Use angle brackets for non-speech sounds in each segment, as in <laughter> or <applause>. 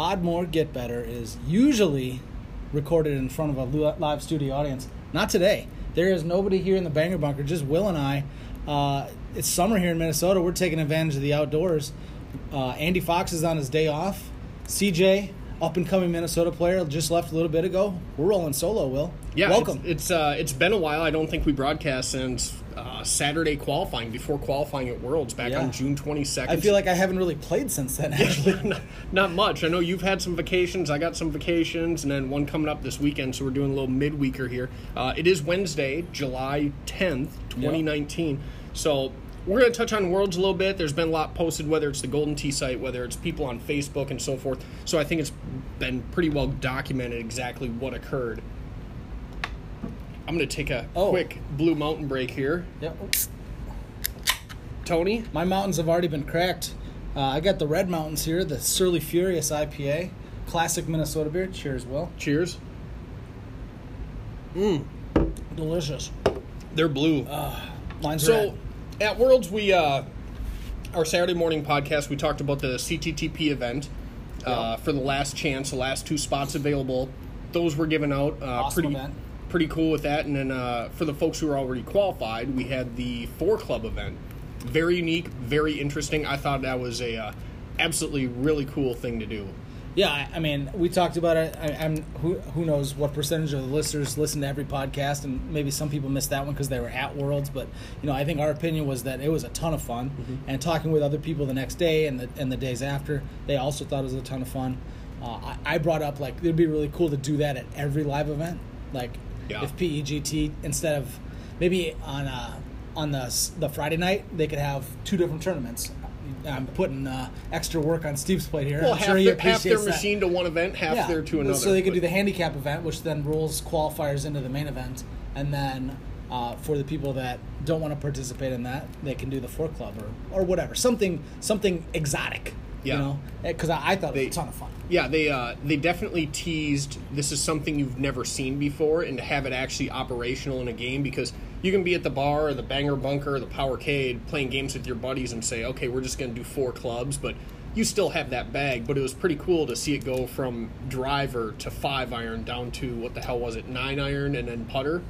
Podmore Get Better is usually recorded in front of a live studio audience. Not today. There is nobody here in the Banger Bunker, just Will and I. Uh, it's summer here in Minnesota. We're taking advantage of the outdoors. Uh, Andy Fox is on his day off. CJ, up and coming Minnesota player, just left a little bit ago. We're rolling solo, Will. Yeah, Welcome. It's it's, uh, it's been a while. I don't think we broadcast since uh, Saturday qualifying before qualifying at Worlds back Yeah. on June twenty second. I feel like I haven't really played since then, actually. <laughs> not, not much. I know you've had some vacations. I got some vacations, and then one coming up this weekend. So we're doing a little midweeker here. Uh, it is Wednesday, July tenth, twenty nineteen. So we're going to touch on Worlds a little bit. There's been a lot posted, whether it's the Golden Tee site, whether it's people on Facebook, and so forth. So I think it's been pretty well documented exactly what occurred. I'm going to take a Oh. quick Blue Mountain break here. Yep. Tony, My mountains have already been cracked. Uh, I got the Red Mountains here, the Surly Furious IPA, classic Minnesota beer. Cheers, Will. cheers. Mmm. Delicious. They're blue. Mine's So red. at Worlds, we uh, our Saturday morning podcast, we talked about the CTTP event uh, for the last chance, the last two spots available. Those were given out. Uh, Awesome pretty event. Pretty cool with that. And then uh, for the folks who are already qualified, we had the four club event. Very unique, very interesting. I thought that was a uh, absolutely really cool thing to do. Yeah, I, I mean, we talked about it. I, I'm who who knows what percentage of the listeners listen to every podcast, and maybe some people missed that one because they were at Worlds. But you know, I think our opinion was that it was a ton of fun. Mm-hmm. And talking with other people the next day and the and the days after, they also thought it was a ton of fun. Uh, I, I brought up like it'd be really cool to do that at every live event, like Yeah. if PEGT instead of maybe on uh, on the the Friday night they could have two different tournaments. I'm putting uh, extra work on Steve's plate here. Well, I'm half, sure he their, half their that. machine to one event, half their to another. So they could do the handicap event, which then rolls qualifiers into the main event, and then uh, for the people that don't want to participate in that, they can do the four club or, or whatever, something something exotic. Yeah. You know, because I, I thought it was a ton of fun. Yeah, they uh, they definitely teased this is something you've never seen before, and to have it actually operational in a game because you can be at the bar or the banger bunker or the powercade playing games with your buddies and say, okay, we're just going to do four clubs, but you still have that bag. But it was pretty cool to see it go from driver to five iron down to what the hell was it, nine iron and then putter.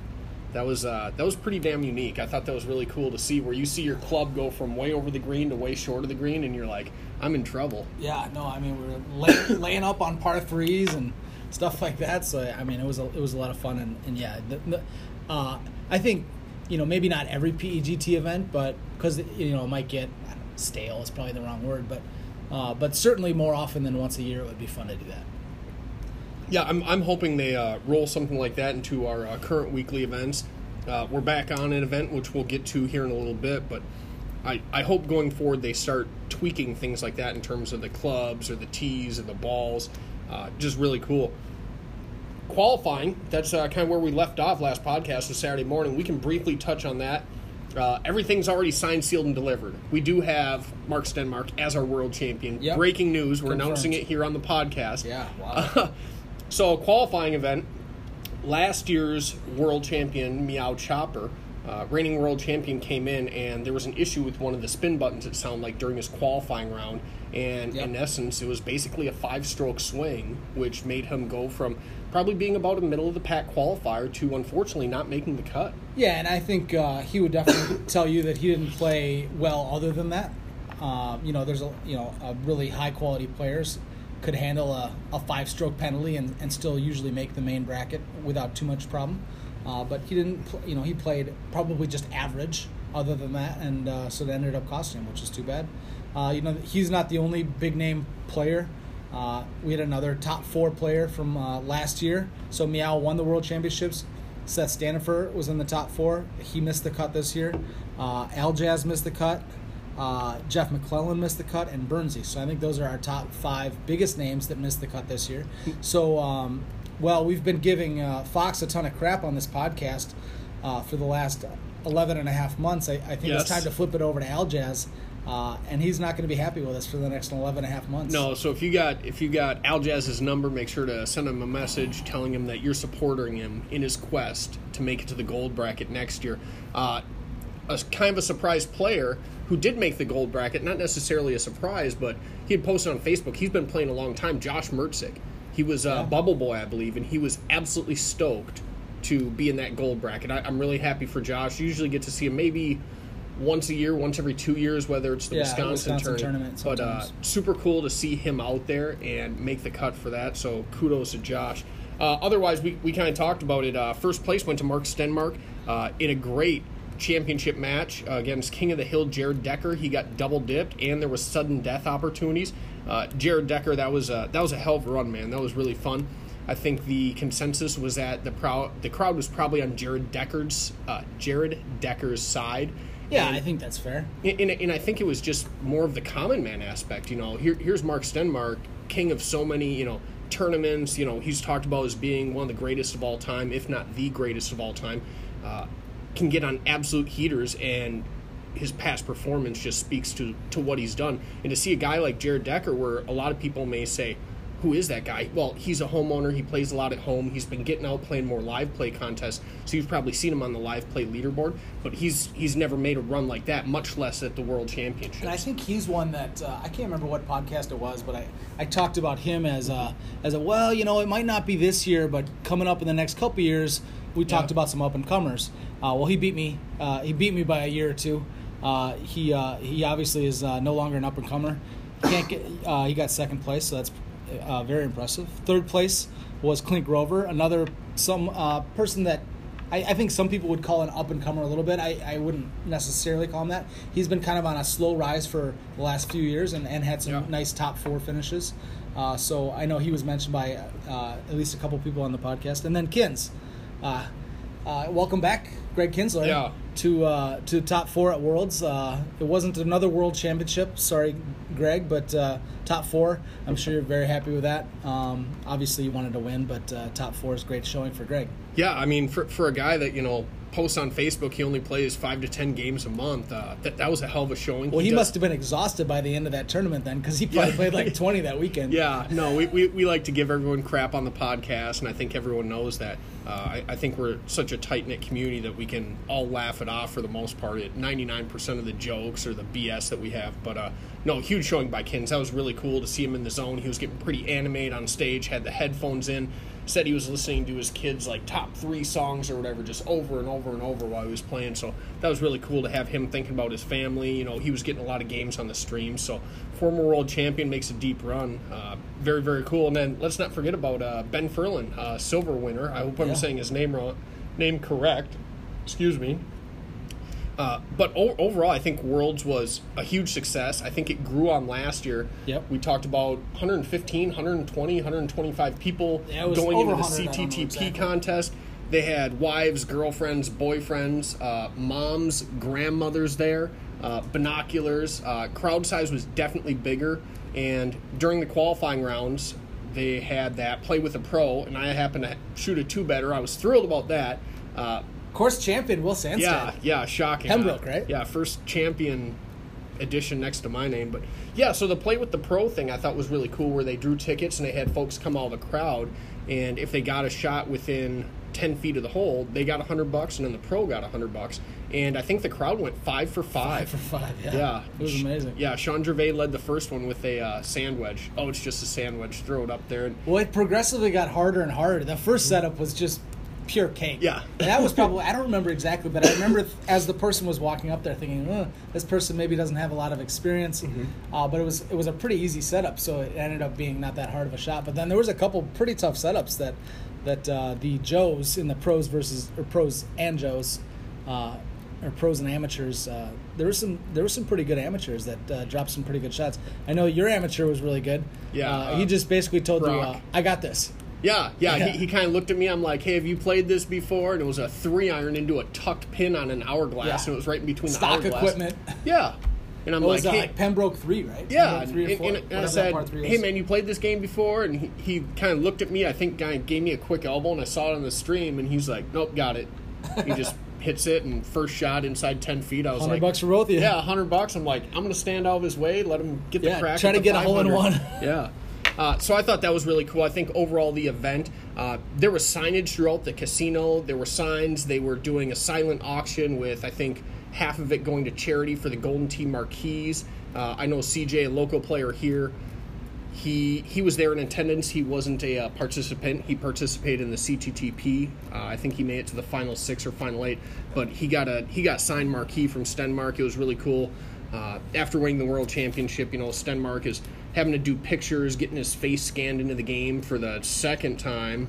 That was uh, that was pretty damn unique. I thought that was really cool to see where you see your club go from way over the green to way short of the green, and you're like, I'm in trouble. Yeah, no, I mean we're lay, <coughs> laying up on par threes and stuff like that. So I mean it was a, it was a lot of fun and, and yeah, the, the, uh, I think you know maybe not every PEGT event, but because you know it might get know, stale is probably the wrong word, but uh, but certainly more often than once a year it would be fun to do that. Yeah, I'm, I'm hoping they uh, roll something like that into our uh, current weekly events. Uh, we're back on an event, which we'll get to here in a little bit, but I, I hope going forward they start tweaking things like that in terms of the clubs or the tees or the balls. Uh, just really cool. Qualifying, that's uh, kind of where we left off last podcast, was Saturday morning. We can briefly touch on that. Uh, everything's already signed, sealed, and delivered. We do have Mark Stenmark as our world champion. Yep. Breaking news. We're Confirmed. announcing it here on the podcast. Yeah, wow. <laughs> So, a qualifying event. Last year's world champion, Meow Chopper, uh, reigning world champion, came in, and there was an issue with one of the spin buttons, it sounded like, during his qualifying round. And Yep. in essence, it was basically a five stroke swing, which made him go from probably being about a middle of the pack qualifier to unfortunately not making the cut. Yeah, and I think uh, he would definitely <coughs> tell you that he didn't play well other than that. Uh, you know, there's a you know a really high quality players could handle a, a five stroke penalty and, and still usually make the main bracket without too much problem. Uh, but he didn't. Pl- you know, he played probably just average other than that, and uh, so it ended up costing him, which is too bad. Uh, you know, he's not the only big name player. Uh, we had another top four player from uh, last year. So Meow won the world championships. Seth Stanifer was in the top four. He missed the cut this year. Uh, Aljaz missed the cut. Uh, Jeff McClellan missed the cut, and Bernsey. So I think those are our top five biggest names that missed the cut this year. So, um, well, we've been giving uh, Fox a ton of crap on this podcast uh, for the last 11 and a half months. I, I think Yes. it's time to flip it over to Aljaz. Uh, and he's not going to be happy with us for the next 11 and a half months. No, so if you got if you got Aljaz's number, make sure to send him a message telling him that you're supporting him in his quest to make it to the gold bracket next year. Uh, a kind of a surprise player who did make the gold bracket. Not necessarily a surprise, but he had posted on Facebook. He's been playing a long time. Josh Mertzik. He was a bubble boy, I believe, and he was absolutely stoked to be in that gold bracket. I, I'm really happy for Josh. You usually get to see him maybe once a year, once every two years, whether it's the Yeah, Wisconsin, Wisconsin tournament. tournament But uh, super cool to see him out there and make the cut for that. So kudos to Josh. Uh, otherwise, we, we kind of talked about it. Uh, first place went to Mark Stenmark uh, in a great championship match uh, against King of the Hill Jared Decker. He got double dipped, and there was sudden death opportunities. Uh, Jared Decker, that was a, that was a hell of a run, man. That was really fun. I think the consensus was that the crowd the crowd was probably on Jared Decker's uh, Jared Decker's side. Yeah, And- I think that's fair. and, and, and I think it was just more of the common man aspect. You know, here, here's Mark Stenmark, king of so many, you know, tournaments. You know, he's talked about as being one of the greatest of all time, if not the greatest of all time. Uh, can get on absolute heaters, and his past performance just speaks to to what he's done. And to see a guy like Jared Decker, where a lot of people may say, who is that guy? Well, he's a homeowner. He plays a lot at home. He's been getting out playing more live play contests, so you've probably seen him on the live play leaderboard. But he's he's never made a run like that, much less at the World Championship. And I think he's one that uh, I can't remember what podcast it was, but I, I talked about him as a as a well, you know, it might not be this year, but coming up in the next couple years, we talked Yeah. about some up and comers. Uh, well, he beat me. Uh, he beat me by a year or two. Uh, he uh, he obviously is uh, no longer an up and comer. Can't get. Uh, he got second place, so that's uh, very impressive. Third place was Clint Grover, another some uh, person that I, I think some people would call an up and comer a little bit. I, I wouldn't necessarily call him that. He's been kind of on a slow rise for the last few years and, and had some Yeah. nice top four finishes. Uh, so I know he was mentioned by uh, at least a couple people on the podcast. And then Kins. Uh, uh, welcome back, Greg Kinsler, Yeah. to uh, to top four at Worlds. Uh, it wasn't another World Championship, sorry, Greg, but uh, top four. I'm sure you're very happy with that. Um, obviously, you wanted to win, but uh, top four is great showing for Greg. Yeah, I mean, for, for a guy that you know posts on Facebook, he only plays five to ten games a month. Uh, that that was a hell of a showing. Well, he, does- must have been exhausted by the end of that tournament then, because he probably Yeah. played like <laughs> 20 that weekend. Yeah, no, we, we, we like to give everyone crap on the podcast, and I think everyone knows that. Uh, I, I think we're such a tight knit community that we can all laugh it off for the most part at 99% of the jokes or the BS that we have. But uh, no, huge showing by Kins. That was really cool to see him in the zone. He was getting pretty animated on stage, had the headphones in, said he was listening to his kids' like top three songs or whatever, just over and over and over while he was playing. So that was really cool to have him thinking about his family. You know, he was getting a lot of games on the stream. So former world champion makes a deep run. Uh, very very cool. And then let's not forget about uh, Ben Furlan, uh, silver winner. I hope I'm Yeah. saying his name wrong, name correct. Excuse me. Uh, but o- overall, I think Worlds was a huge success. I think it grew on last year. Yep. We talked about 115, 120, 125 people Yeah, going into the 100, I don't know CTTP exactly. contest. They had wives, girlfriends, boyfriends, uh, moms, grandmothers there, uh, binoculars. Uh, crowd size was definitely bigger. And during the qualifying rounds, they had that play with a pro, and I happened to shoot a two better. I was thrilled about that. Course champion Will Sandstead. yeah, yeah, shocking. Pembroke, right? Yeah, first champion edition next to my name. But yeah, so the play with the pro thing I thought was really cool where they drew tickets and they had folks come out of the crowd and if they got a shot within 10 feet of the hole, they got 100 bucks and then the pro got 100 bucks. And I think the crowd went 5 for 5. Five for five, yeah. Yeah. It was amazing. Yeah, Sean Gervais led the first one with a uh, sand wedge. Oh, it's just a sand wedge. Throw it up there. And Well, it progressively got harder and harder. The first setup was just pure cake. Yeah. That was probably, I don't remember exactly, but I remember as the person was walking up there thinking, "Ugh, this person maybe doesn't have a lot of experience. Mm-hmm. Uh, but it was it was a pretty easy setup, so it ended up being not that hard of a shot. But then there was a couple pretty tough setups that that uh, the Joes in the pros versus, or pros and Joes, uh, or pros and amateurs, uh, there was some there were some pretty good amateurs that uh, dropped some pretty good shots. I know your amateur was really good. Yeah, uh, uh, he just basically told you, Brock. uh, "I got this." Yeah, yeah. Yeah. He, he kind of looked at me. I'm like, "Hey, have you played this before?" And it was a three iron into a tucked pin on an hourglass, Yeah. and it was right in between Stock the hourglass. equipment. Yeah, and I'm What was like, that, "Hey, like Pembroke three, right? yeah." Pembroke three or and, four, and- and I said, "Hey, man, you played this game before?" And he, he kind of looked at me. I think of gave me a quick elbow, and I saw it on the stream, and he's like, "Nope, got it." He just <laughs> hits it, and first shot inside ten feet. I was 100 like, bucks for both of you. Yeah, hundred bucks. I'm like, I'm gonna stand out of his way, let him get the Yeah, crack. try to get a hole in one. Yeah. Uh, so I thought that was really cool. I think overall the event, uh, there was signage throughout the casino. There were signs. They were doing a silent auction with I think half of it going to charity for the Golden Tee Marquees. Uh, I know CJ, a local player here, he he was there in attendance. He wasn't a uh, participant. He participated in the CTTP. Uh, I think he made it to the final six or final eight. But he got a he got signed marquee from Stenmark. It was really cool. Uh, after winning the world championship, you know Stenmark is having to do pictures, getting his face scanned into the game for the second time.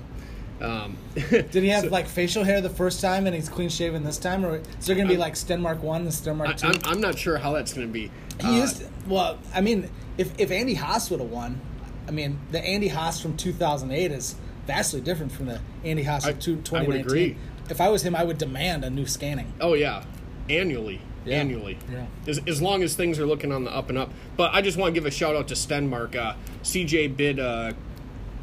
Um, <laughs> Did he have like facial hair the first time and he's clean shaven this time, or is there going to be like Stenmark one and Stenmark two? I'm, I'm not sure how that's going to be. He Uh, used well. I mean, if if Andy Haas would have won, I mean, the Andy Haas from 2008 is vastly different from the Andy Haas I- of two- I would 2019. agree. If I was him, I would demand a new scanning. Oh yeah, annually, Yeah. annually. Yeah. As, as long as things are looking on the up and up. But I just want to give a shout out to Stenmark. Uh, CJ bid uh,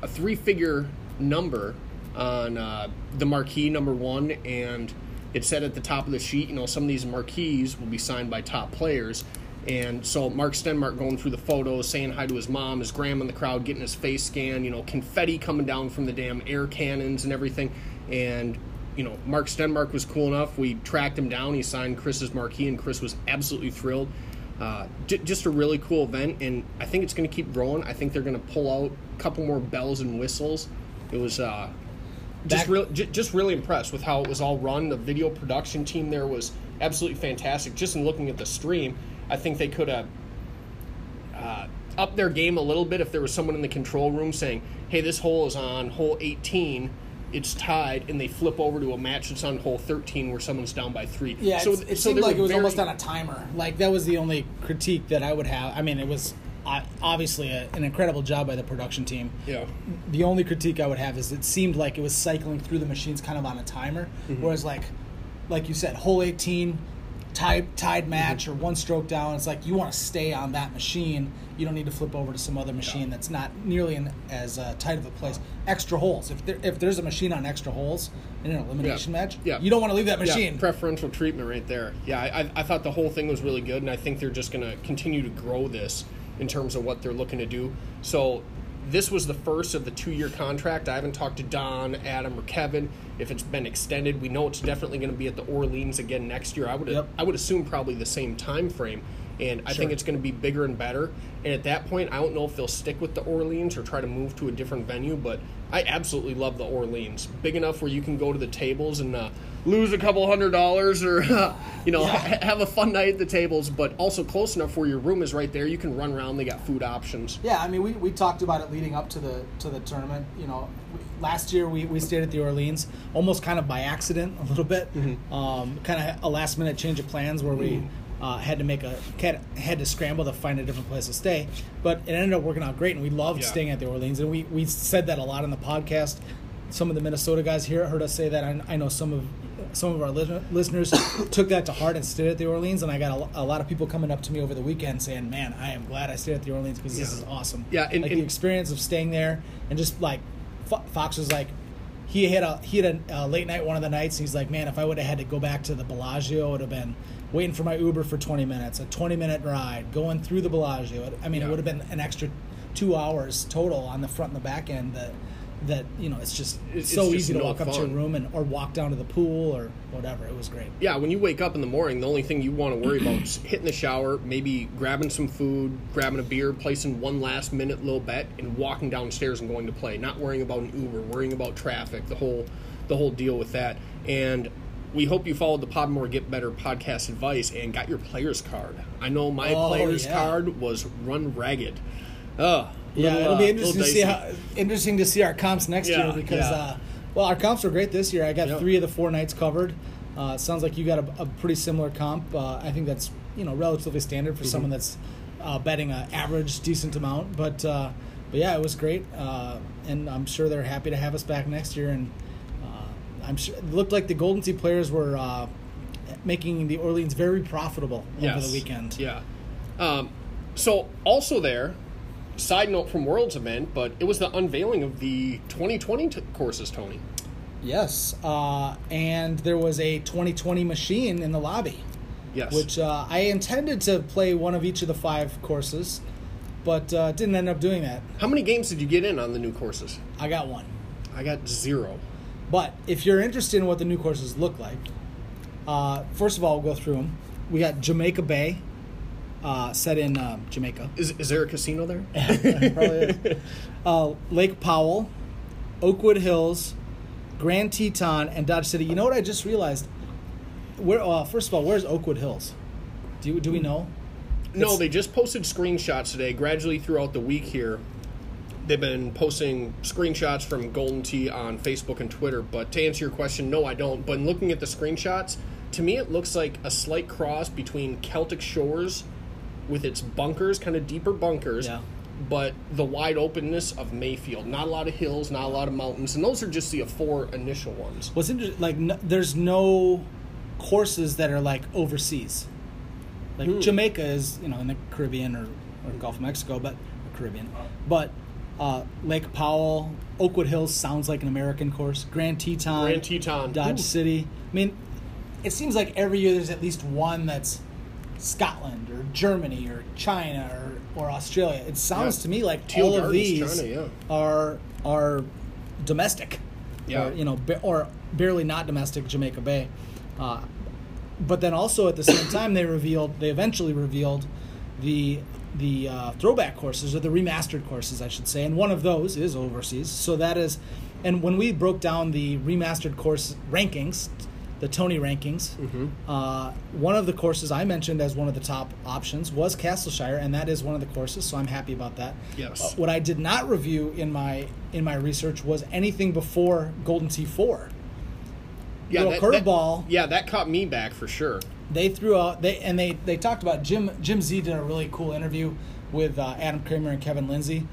a three figure number on uh, the marquee number one, and it said at the top of the sheet, you know, some of these marquees will be signed by top players. And so Mark Stenmark going through the photos, saying hi to his mom, his grandma in the crowd, getting his face scanned, you know, confetti coming down from the damn air cannons and everything. And you know, Mark Stenmark was cool enough. We tracked him down. He signed Chris's marquee, and Chris was absolutely thrilled. Uh, j- just a really cool event, and I think it's going to keep growing. I think they're going to pull out a couple more bells and whistles. It was uh, just Back- real, j- just really impressed with how it was all run. The video production team there was absolutely fantastic. Just in looking at the stream, I think they could have uh, up their game a little bit if there was someone in the control room saying, "Hey, this hole is on hole 18." It's tied, and they flip over to a match that's on hole 13 where someone's down by three. Yeah, so it so seemed like it was very- almost on a timer. Like that was the only critique that I would have. I mean, it was uh, obviously a, an incredible job by the production team. Yeah. The only critique I would have is it seemed like it was cycling through the machines kind of on a timer, Mm-hmm. whereas like, like you said, hole eighteen, tied tied Mm-hmm. match or one stroke down. It's like you want to stay on that machine. You don't need to flip over to some other machine that's not nearly in, as uh, tight of a place. Extra holes. If there, if there's a machine on extra holes in an elimination Yeah. match, Yeah. you don't want to leave that machine. Yeah, preferential treatment right there. Yeah, I, I- I thought the whole thing was really good, and I think they're just going to continue to grow this in terms of what they're looking to do. So, this was the first of the two year contract. I haven't talked to Don, Adam, or Kevin if it's been extended. We know it's definitely going to be at the Orleans again next year. I would Yep. I would assume probably the same time frame. And I think it's going to be bigger and better. And at that point, I don't know if they'll stick with the Orleans or try to move to a different venue. But I absolutely love the Orleans. Big enough where you can go to the tables and uh, lose a couple hundred dollars, or <laughs> you know, ha- have a fun night at the tables. But also close enough where your room is right there. You can run around. They got food options. Yeah, I mean, we, we talked about it leading up to the to the tournament. You know, last year we, we stayed at the Orleans almost kind of by accident a little bit, um, kind of a last minute change of plans where we uh, had to make a had, had to scramble to find a different place to stay. But it ended up working out great, and we loved Yeah. staying at the Orleans. And we we said that a lot in the podcast. Some of the Minnesota guys here heard us say that. I, I know some of some of our lis- listeners <coughs> took that to heart and stayed at the Orleans. And I got a, a lot of people coming up to me over the weekend saying, "Man, I am glad I stayed at the Orleans because this is awesome." Yeah, and- like and- the experience of staying there and just like Fo- Fox was like, he had a he had a uh, late night one of the nights. And he's like, "Man, if I would have had to go back to the Bellagio, it would have been." Waiting for my Uber for 20 minutes, a 20 minute ride, going through the Bellagio. I mean, Yeah. it would have been an extra two hours total on the front and the back end. That, that you know, it's just It's so just easy to no walk up to your room and or walk down to the pool or whatever. It was great. Yeah, when you wake up in the morning, the only thing you want to worry about is hitting the shower, maybe grabbing some food, grabbing a beer, placing one last minute little bet, and walking downstairs and going to play. Not worrying about an Uber, worrying about traffic, the whole the whole deal with that. And we hope you followed the Podmore Get Better podcast advice and got your player's card. I know my Oh, player's yeah. card was run ragged. Oh, Yeah, little, it'll uh, be interesting to see how interesting to see our comps next Yeah, year because yeah. uh, well, our comps were great this year. I got Yep. three of the four nights covered. Uh, sounds like you got a, a pretty similar comp. Uh, I think that's you know relatively standard Mm-hmm. for someone that's uh, betting an average decent amount. But uh, but yeah, it was great, uh, and I'm sure they're happy to have us back next year. And uh, I'm sure it looked like the Golden Tee players were uh, making the Orleans very profitable over the weekend. Yeah. Um, so also there, side note from Worlds event, but it was the unveiling of the 2020 t- courses, Tony. Yes, uh, and there was a 2020 machine in the lobby, Yes. which uh, I intended to play one of each of the five courses, but uh, didn't end up doing that. How many games did you get in on the new courses? I got one. I got zero. But if you're interested in what the new courses look like, uh, first of all, we'll go through them. we got Jamaica Bay, uh, set in uh, Jamaica. Is, is there a casino there? <laughs> Probably is. Uh, Lake Powell, Oakwood Hills, Grand Teton, and Dodge City. You know what I just realized? Where? Uh, first of all, where's Oakwood Hills? Do you, do we know? No, It's- they just posted screenshots today. Gradually throughout the week here, they've been posting screenshots from Golden Tee on Facebook and Twitter. But to answer your question, no, I don't. But in looking at the screenshots, to me, it looks like a slight cross between Celtic Shores with its bunkers, kind of deeper bunkers. Yeah. But the wide openness of Mayfield, not a lot of hills, not a lot of mountains, and those are just the four initial ones. What's interesting? Like, no, there's no courses that are like overseas. Like Hmm. Jamaica is, you know, in the Caribbean or, or Gulf of Mexico, but Caribbean. But uh, Lake Powell, Oakwood Hills sounds like an American course. Grand Teton, Grand Teton. Dodge Ooh. City. I mean, it seems like every year there's at least one that's Scotland or Germany or China or, or Australia. It sounds Yeah. to me like Teal all of these China, yeah. are are domestic, Yeah. or you know, or barely not domestic Jamaica Bay. Uh, but then also at the same time they revealed they eventually revealed the the uh, throwback courses or the remastered courses I should say and one of those is overseas so that is and when we broke down the remastered course rankings the Tony rankings uh, one of the courses I mentioned as one of the top options was Castleshire and that is one of the courses so I'm happy about that Yes. Uh, what I did not review in my in my research was anything before Golden Tee 4 little curveball. yeah, that caught me back for sure. They threw out they and they they talked about Jim Jim Z did a really cool interview with uh, Adam Kramer and Kevin Lindsay,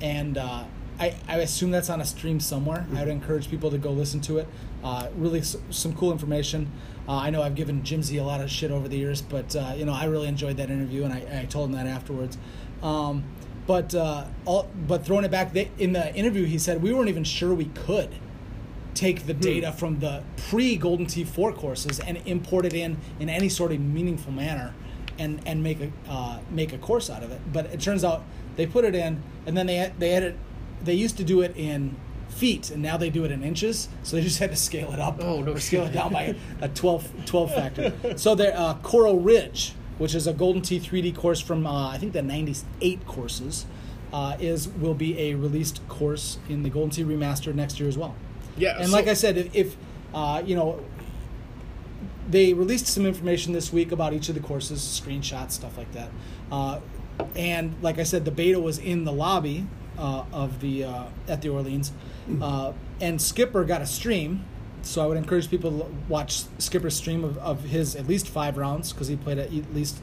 and uh, I I assume that's on a stream somewhere. I would encourage people to go listen to it. Uh, really s- some cool information. Uh, I know I've given Jim Z a lot of shit over the years, but uh, you know I really enjoyed that interview, and I, I told him that afterwards. Um, but uh, all, but throwing it back, they, in the interview he said we weren't even sure we could take the data from the pre Golden Tee 4 courses and import it in in any sort of meaningful manner, and and make a uh, make a course out of it. But it turns out they put it in, and then they they had it. They used to do it in feet, and now they do it in inches. So they just had to scale it up Oh, no or scale it down by a 12, 12 factor. so there, uh, Coral Ridge, which is a Golden Tee 3D course from uh, I think the '98 courses. Uh, is will be a released course in the Golden Tee remastered next year as well. Yeah, And so- like I said, if, if uh, you know, they released some information this week about each of the courses, screenshots, stuff like that. Uh, and like I said, the beta was in the lobby uh, of the uh, at the Orleans, uh, and Skipper got a stream. So I would encourage people to watch Skipper's stream of, of his at least five rounds because he played at at least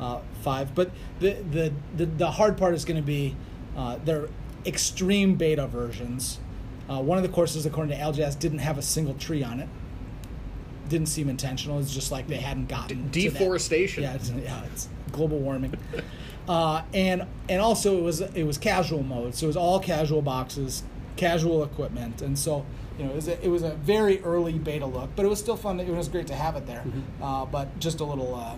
uh, five. But the the, the, the hard part is going to be uh, their extreme beta versions. Uh, one of the courses, according to Aljaz, didn't have a single tree on it. Didn't seem intentional. It's just like they hadn't gotten. Deforestation. Yeah, it's, yeah, it's global warming. <laughs> uh, and and also it was it was casual mode, so it was all casual boxes, casual equipment, and so you know it was a, it was a very early beta look, but it was still fun. It was great to have it there. Uh, but just a little uh,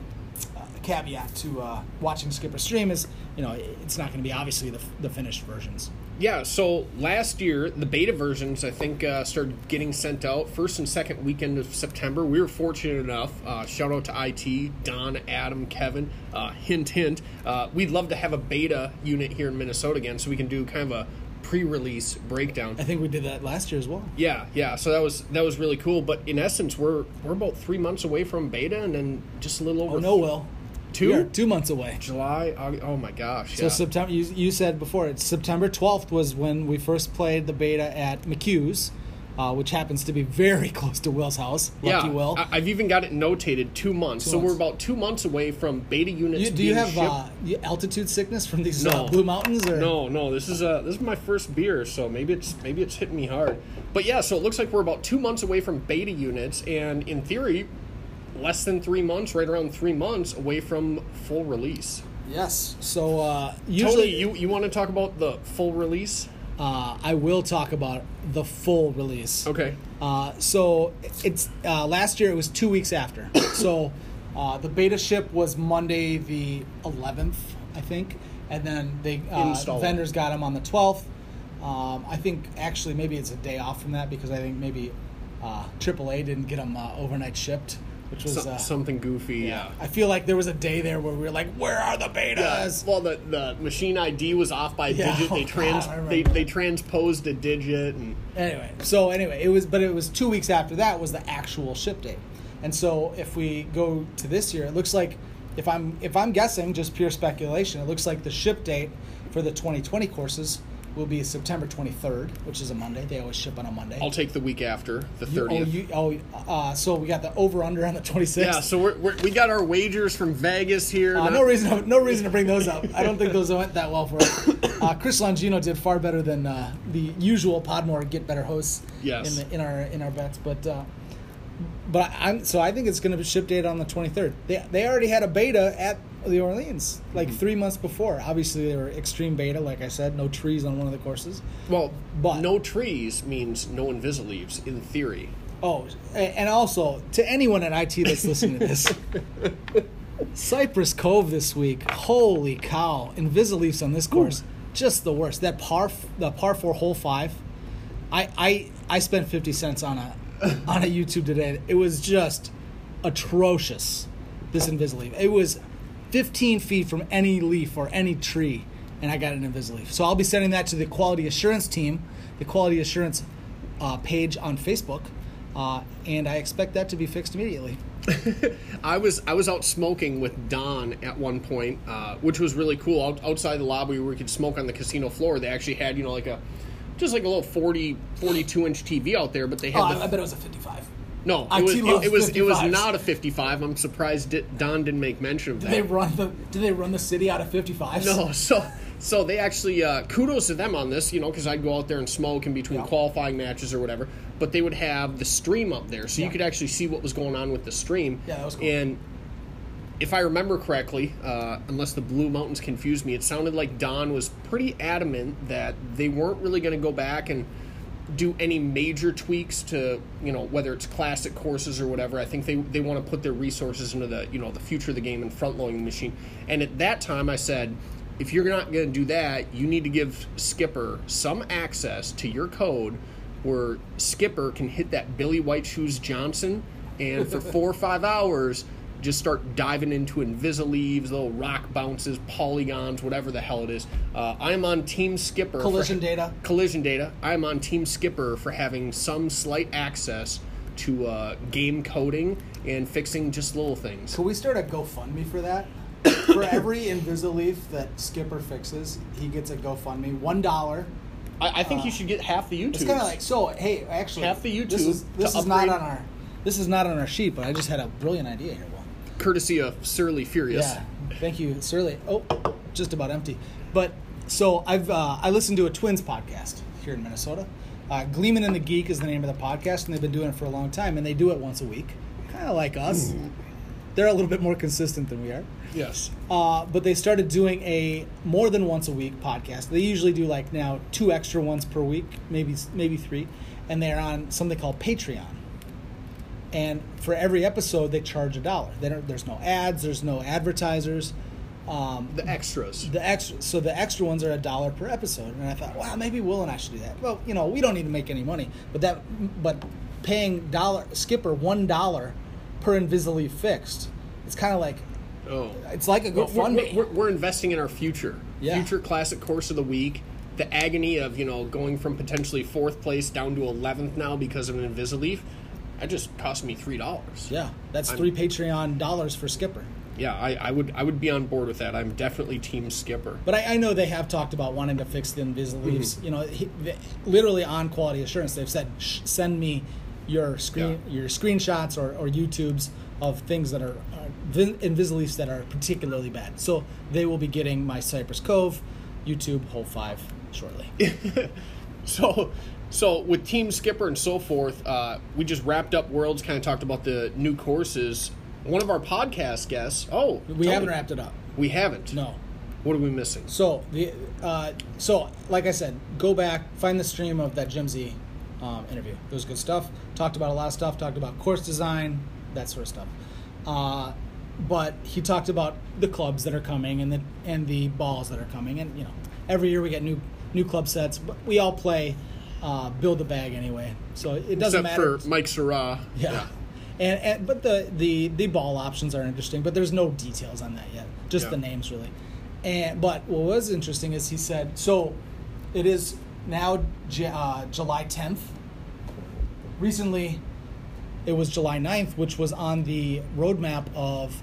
uh, caveat to uh, watching Skipper stream is you know it's not going to be obviously the, the finished versions. Yeah, so last year the beta versions I think uh, started getting sent out first and second weekend of September. We were fortunate enough. Uh, shout out to IT, Don, Adam, Kevin. Uh, hint, hint. Uh, we'd love to have a beta unit here in Minnesota again, so we can do kind of a pre-release breakdown. I think we did that last year as well. Yeah, yeah. So that was that was really cool. But in essence, we're we're about three months away from beta, and then just a little over Oh no, Will. Two? Are two months away. July. August, oh my gosh! So yeah. September, you, you said before, it's September 12th was when we first played the beta at McHugh's, uh, which happens to be very <laughs> close to Will's house. Lucky yeah, Will. I, I've even got it notated two months. Two so months. we're about two months away from beta units. you, do you have uh, altitude sickness from these No. uh, Blue Mountains? Or? No, no. This is uh this is my first beer, so maybe it's maybe it's hitting me hard. But yeah, so it looks like we're about two months away from beta units, and in theory, less than three months, right around three months away from full release. Yes. So uh, usually, Tony, you you want to talk about the full release? uh, I will talk about the full release. Okay. Uh, so it's uh, last year it was two weeks after. <coughs> so uh, the beta ship was Monday the 11th, I think, and then they uh, Install. vendors got them on the 12th. Um, I think actually maybe it's a day off from that because I think maybe uh, AAA didn't get them uh, overnight shipped which was So- uh, something goofy. Yeah. I feel like there was a day there where we were like, "Where are the betas?" Well, the, the machine ID was off by a Yeah, digit. <laughs> They oh, trans God, they, they transposed a digit, and Anyway, so anyway, it was, but it was two weeks after that was the actual ship date, and so if we go to this year, it looks like if I'm if I'm guessing, just pure speculation, it looks like the ship date for the 2020 courses will be September 23rd, which is a Monday. They always ship on a Monday. I'll take the week after the You- oh, you, oh, uh, so we got the over under on the 26th. yeah, so we're, we're, we got our wagers from Vegas here. Uh, no reason, no reason to bring those up. I don't think those went that well for us. <coughs> Uh, Chris Longino did far better than uh, the usual Podmore get better hosts Yes. in, the, in our in our bets. But uh, but I'm so I think it's going to be ship date on the 23rd. They they already had a beta at the Orleans like Mm-hmm. three months before. Obviously they were extreme beta, like I said, no trees on one of the courses. Well, But- no trees means no Invisaleaves in theory. Oh, and also to anyone at IT that's listening to this, <laughs> Cypress Cove this week. Holy cow! Invisaleafs on this course, just the worst. That par, the par four hole five. I I I spent fifty cents on a on a YouTube today. It was just atrocious. This <laughs> Invisaleaf. It was fifteen feet from any leaf or any tree, and I got an Invisaleaf. So I'll be sending that to the quality assurance team, the quality assurance uh, page on Facebook, uh, and I expect that to be fixed immediately. <laughs> I was I was out smoking with Don at one point, uh, which was really cool. Out, outside the lobby where we could smoke on the casino floor, they actually had you know like a just like a little 40, 42 inch TV out there, but they had Oh, the, I, I bet it was a fifty-five. No. IT was it, it was it was not a fifty five. I'm surprised Don didn't make mention of Did that. they run the Did they run the city out of fifty-fives? No, so so they actually uh, kudos to them on this, you know, because I'd go out there and smoke in between Yeah. qualifying matches or whatever. But they would have the stream up there, so Yeah. you could actually see what was going on with the stream. Yeah, that was cool. And if I remember correctly, uh, unless the Blue Mountains confused me, it sounded like Don was pretty adamant that they weren't really going to go back and do any major tweaks to you know whether it's classic courses or whatever. I think they they want to put their resources into the you know the future of the game and front loading the machine. And at that time, I said, if you're not going to do that, you need to give Skipper some access to your code where Skipper can hit that Billy White Shoes Johnson and for four or five hours just start diving into Invisaleaves, little rock bounces, polygons, whatever the hell it is. Uh, I'm on Team Skipper. for- Collision data. collision data. I'm on Team Skipper for having some slight access to uh, game coding and fixing just little things. Could we start a GoFundMe for that? <coughs> for every Invisaleaf that Skipper fixes, he gets a GoFundMe. One dollar. I, I think you should get half the YouTube. It's kind of like so. Hey, actually, Half the This YouTube is, this is not on our. This is not on our sheet, but I just had a brilliant idea here. Courtesy of Surly Furious. Yeah, thank you, Surly. Oh, just about empty. But so I've uh, I listened to a Twins podcast here in Minnesota. Uh, Gleeman and the Geek is the name of the podcast, and they've been doing it for a long time, and they do it once a week, kind of like us. They're a little bit more consistent than we are. Yes. Uh, but they started doing a more than once a week podcast. They usually do like now two extra ones per week, maybe maybe three, and they're on something called Patreon. And for every episode, they charge a dollar. They don't, there's no ads, there's no advertisers. Um, The extras. the extra, so the extra ones are a dollar per episode, and I thought, wow, maybe Will and I should do that. Well, you know, we don't need to make any money, but that, but paying dollar Skipper one dollar per Invisaleaf fixed, it's kind of like Oh. it's like a GoFundMe. we're, we're, we're investing in our future. Yeah. Future classic course of the week. The agony of, you know, going from potentially fourth place down to 11th now because of an Invisaleaf. That just cost me $3. Yeah, that's I'm- three Patreon dollars for Skipper. Yeah, I, I would I would be on board with that. I'm definitely Team Skipper. But I, I know they have talked about wanting to fix the Invisaleaves. Mm-hmm. You know, he, they, literally on quality assurance, they've said, "Send me your screen, your screenshots or, or YouTubes of things that are, are that are particularly bad." So they will be getting my Cypress Cove YouTube Hole Five shortly. <laughs> So, so with Team Skipper and so forth, uh, we just wrapped up Worlds. Kind of talked about the new courses. One of our podcast guests. Oh, we haven't me. wrapped it up. We haven't. No. What are we missing? So the uh, so like I said, go back, find the stream of that Jim Z um, interview. It was good stuff. Talked about a lot of stuff. Talked about course design, that sort of stuff. Uh, but he talked about the clubs that are coming and the and the balls that are coming. And you know, every year we get new new club sets. But we all play uh, build the bag anyway, so it doesn't Except matter. for Mike Sarah. Yeah. And, and but the, the the ball options are interesting, but there's no details on that yet. Just Yeah. the names really. And but what was interesting is he said so. It is now uh, July 10th. Recently, it was July 9th, which was on the roadmap of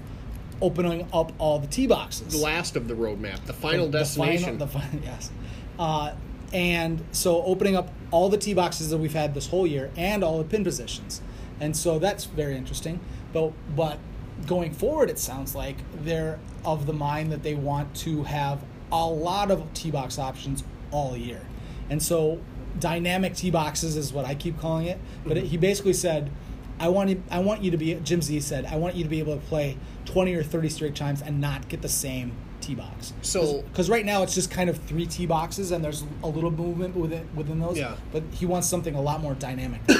opening up all the tee boxes The last of the roadmap, the final the- the destination. final- the final, <laughs> yes. Uh, and so opening up all the tee boxes that we've had this whole year and all the pin positions, and so that's very interesting. But but going forward, it sounds like they're of the mind that they want to have a lot of tee box options all year, and so dynamic tee boxes is what I keep calling it. But it, mm-hmm. he basically said. I want I want you to be Jim Z said I want you to be able to play 20 or 30 straight times and not get the same tee box. So- because right now it's just kind of three tee boxes and there's a little movement within within those. Yeah. But he wants something a lot more dynamic. <coughs>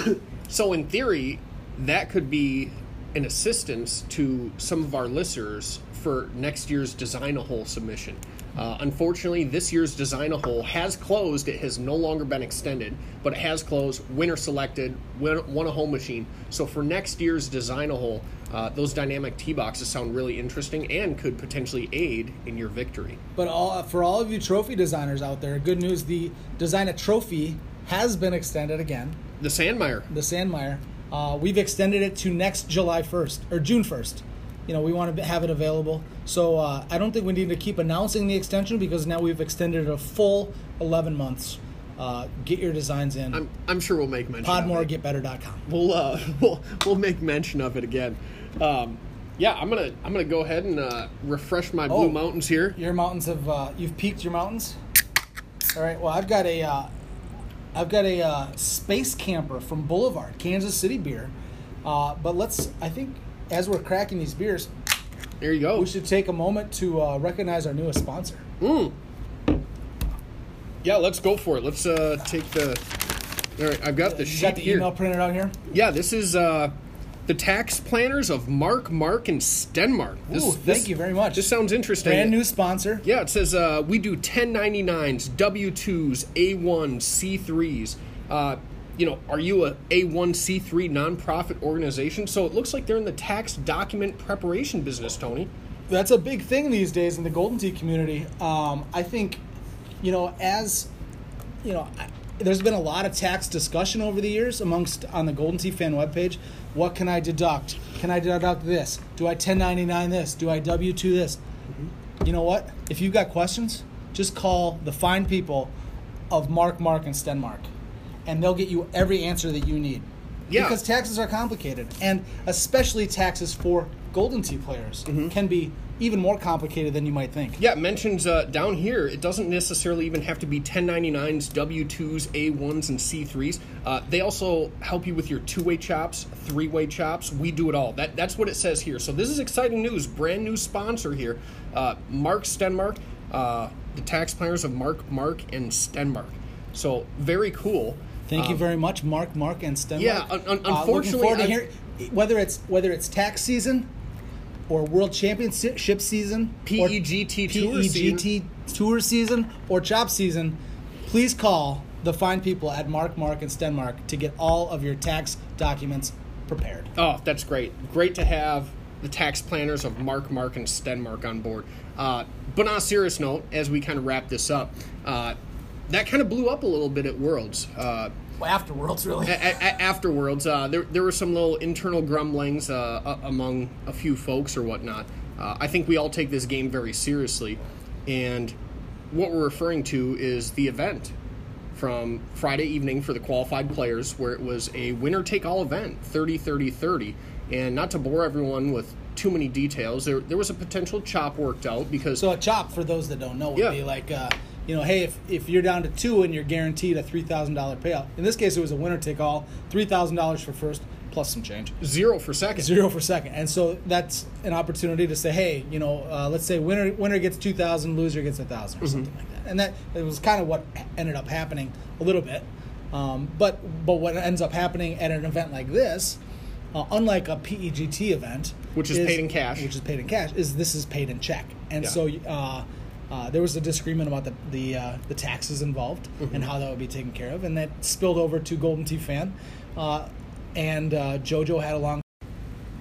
So, in theory, that could be an assistance to some of our listeners for next year's Design a Hole submission. Uh, unfortunately, this year's Design a Hole has closed. It has no longer been extended, but it has closed. Winner selected, win, won a home machine. So, for next year's Design a Hole, uh, those dynamic tee boxes sound really interesting and could potentially aid in your victory. but all for all of you trophy designers out there, good news: the design a trophy has been extended again. The Sandmeyer. The Sandmeyer, uh, we've extended it to next July 1st or June 1st. You know, we want to have it available. So uh, I don't think we need to keep announcing the extension because now we've extended it a full 11 months. Uh, get your designs in. I'm, I'm sure we'll make mention. Podmoregetbetter.com. we'll uh, <laughs> we'll we'll make mention of it again. Um, yeah, I'm gonna I'm gonna go ahead and uh, refresh my Blue Oh. Mountains here. Your mountains have uh, you've peaked your mountains. All right. Well, I've got a uh, I've got a uh, space camper from Boulevard, Kansas City beer. Uh, but let's I think as we're cracking these beers, There you go. we should take a moment to uh, recognize our newest sponsor. Mm. Yeah, let's go for it. Let's uh, take the. All right, I've got the You sheet got the here. email printed out here. Yeah, this is uh, the tax planners of Mark, Mark, and Stenmark. This, Ooh, thank this- you very much. This sounds interesting. Brand new sponsor. Yeah, it says uh, we do 1099s, W2s, A1, C3s. Uh, you know, are you a A1, C3 nonprofit organization? So it looks like they're in the tax document preparation business, Tony. That's a big thing these days in the Golden Tee community. Um, I think, you know, as you know, I, there's been a lot of tax discussion over the years amongst on the Golden Tee fan webpage. What can I deduct? Can I deduct this? Do I 1099 this? Do I W 2 this? Mm-hmm. You know what? If you've got questions, just call the fine people of Mark, Mark, and Stenmark, and they'll get you every answer that you need. Yeah. Because taxes are complicated, and especially taxes for Golden Tee players can be even more complicated than you might think. Yeah, mentions uh, down here, it doesn't necessarily even have to be 1099s, W2s, A1s, and C3s. Uh, they also help you with your two way chops, three way chops. We do it all. That, that's what it says here. So this is exciting news. Brand new sponsor here uh, Mark Stenmark, uh, the tax planners of Mark, Mark, and Stenmark. So very cool. Thank you Um, very much, Mark, Mark, and Stenmark. Yeah, un- un- Uh, unfortunately, forward to hear whether it's whether it's tax season or World Championship season, PEGT Tour PEGT Tour season, or Chop season. Please call the fine people at Mark, Mark, and Stenmark to get all of your tax documents prepared. Oh, that's great. Great to have the tax planners of Mark, Mark, and Stenmark on board. Uh, but on a serious note, as we kind of wrap this up, uh, that kind of blew up a little bit at Worlds. Uh, Well, afterwards, really. a- a- afterwards, uh, there, there were some little internal grumblings uh, among a few folks or whatnot. Uh, I think we all take this game very seriously, and what we're referring to is the event from Friday evening for the qualified players, where it was a winner take all event 30 30 30. And not to bore everyone with too many details, there, there was a potential chop worked out because So a chop, for those that don't know, would Yeah. be like, uh, you know, hey, if, if you're down to two and you're guaranteed a three thousand dollar payout. In this case, it was a winner take all, three thousand dollars for first plus some change, zero for second. zero for second, and so that's an opportunity to say, hey, you know, uh, let's say winner winner gets two thousand, loser gets a thousand, or something like that. And that it was kind of what ended up happening a little bit. Um, but but what ends up happening at an event like this, uh, unlike a PEGT event, Which is paid in cash. which is paid in cash, is this is paid in check, and Yeah. so uh, uh, there was a disagreement about the the, uh, the taxes involved Mm-hmm. and how that would be taken care of, and that spilled over to Golden Tee fan, uh, and uh, JoJo had a long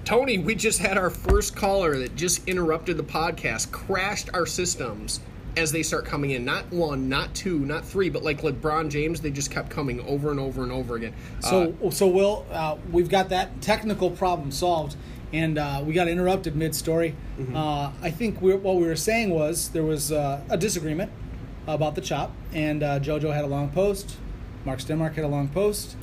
Tony, we just had our first caller that just interrupted the podcast, crashed our systems as they start coming in. Not one, not two, not three, but like LeBron James, they just kept coming over and over and over again. So, so Will, uh, we've got that technical problem solved, and uh, we got interrupted mid-story. Uh, I think we're, what we were saying was there was uh, a disagreement about the chop, and uh, JoJo had a long post, Mark Stenmark had a long post.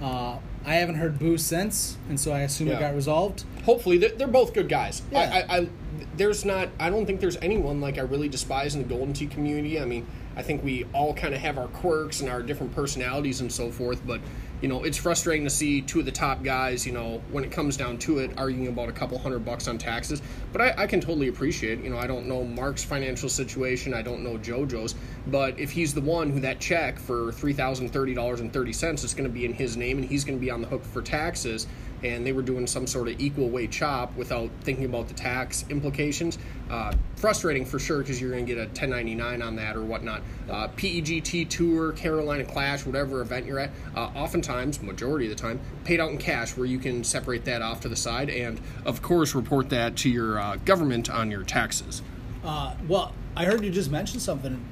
Uh, I haven't heard boo since, and so I assume Yeah. it got resolved. hopefully they're, they're both good guys. Yeah. I, I, I, there's not. I don't think there's anyone like I really despise in the Golden Tee community. I mean, I think we all kind of have our quirks and our different personalities and so forth. But you know, it's frustrating to see two of the top guys. You know, when it comes down to it, arguing about a couple hundred bucks on taxes. But I, I can totally appreciate. You know, I don't know Mark's financial situation. I don't know JoJo's. But if he's the one who that check for three thousand thirty dollars and thirty cents is going to be in his name, and he's going to be on the hook for taxes and they were doing some sort of equal weight chop without thinking about the tax implications. Uh, frustrating for sure because you're going to get a 1099 on that or whatnot. Uh, PEGT Tour, Carolina Clash, whatever event you're at, uh, oftentimes, majority of the time, paid out in cash where you can separate that off to the side and, of course, report that to your uh, government on your taxes. Uh, well, I heard you just mention something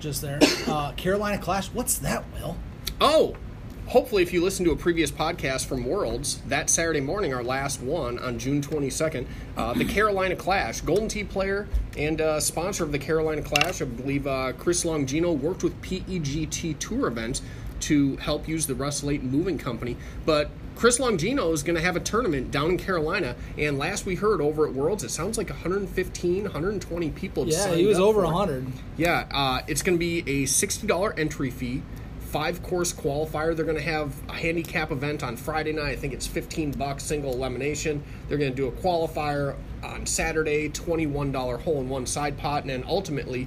just there. Uh, Carolina Clash. What's that, Will? Oh, hopefully, if you listen to a previous podcast from Worlds, that Saturday morning, our last one on June 22nd, uh, the <clears throat> Carolina Clash, Golden Tee player and uh, sponsor of the Carolina Clash, I believe uh, Chris Longino worked with PEGT Tour events to help use the Russ Layton Moving Company. But Chris Longino is going to have a tournament down in Carolina, and last we heard over at Worlds, it sounds like 115, 120 people. Yeah, he was over for it. hundred. Yeah, uh, it's going to be a $60 entry fee, five course qualifier. They're going to have a handicap event on Friday night. I think it's 15 bucks single elimination. They're going to do a qualifier on Saturday, $21 hole in one side pot, and then ultimately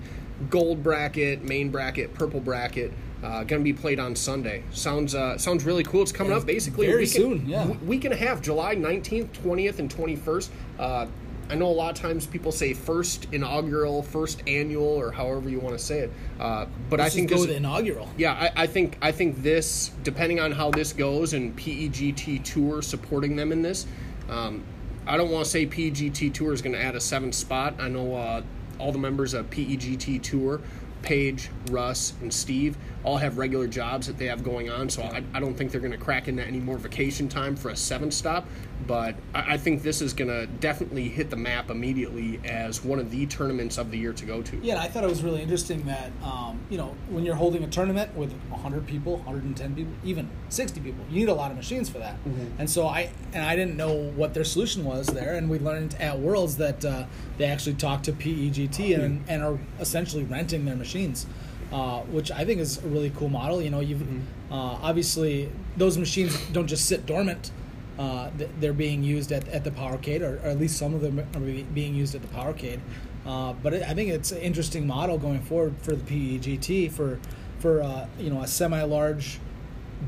gold bracket, main bracket, purple bracket. Uh, going to be played on Sunday. Sounds uh, sounds really cool. It's coming Yeah, up basically very week soon, yeah. week and a half, July 19th, 20th, and 21st. Uh, I know a lot of times people say first inaugural, first annual, or however you want to say it. Uh, but I Let's think just go this, inaugural. yeah, I, I think I think this, depending on how this goes, and PEGT Tour supporting them in this, um, I don't want to say PEGT Tour is going to add a seventh spot. I know uh, all the members of PEGT Tour, Paige, Russ, and Steve, all have regular jobs that they have going on. So I, I don't think they're going to crack into any more vacation time for a seventh stop. But I, I think this is going to definitely hit the map immediately as one of the tournaments of the year to go to. Yeah, I thought it was really interesting that um, you know when you're holding a tournament with 100 people, 110 people, even 60 people, you need a lot of machines for that. And so I and I didn't know what their solution was there, and we learned at Worlds that uh, they actually talked to PEGT and, and are essentially renting their machines. Uh, which I think is a really cool model. You know, you've uh, obviously those machines don't just sit dormant. Uh, they're being used at, at the Powercade, or, or at least some of them are be- being used at the Powercade. Uh, but it, I think it's an interesting model going forward for the PEGT for for uh, you know a semi-large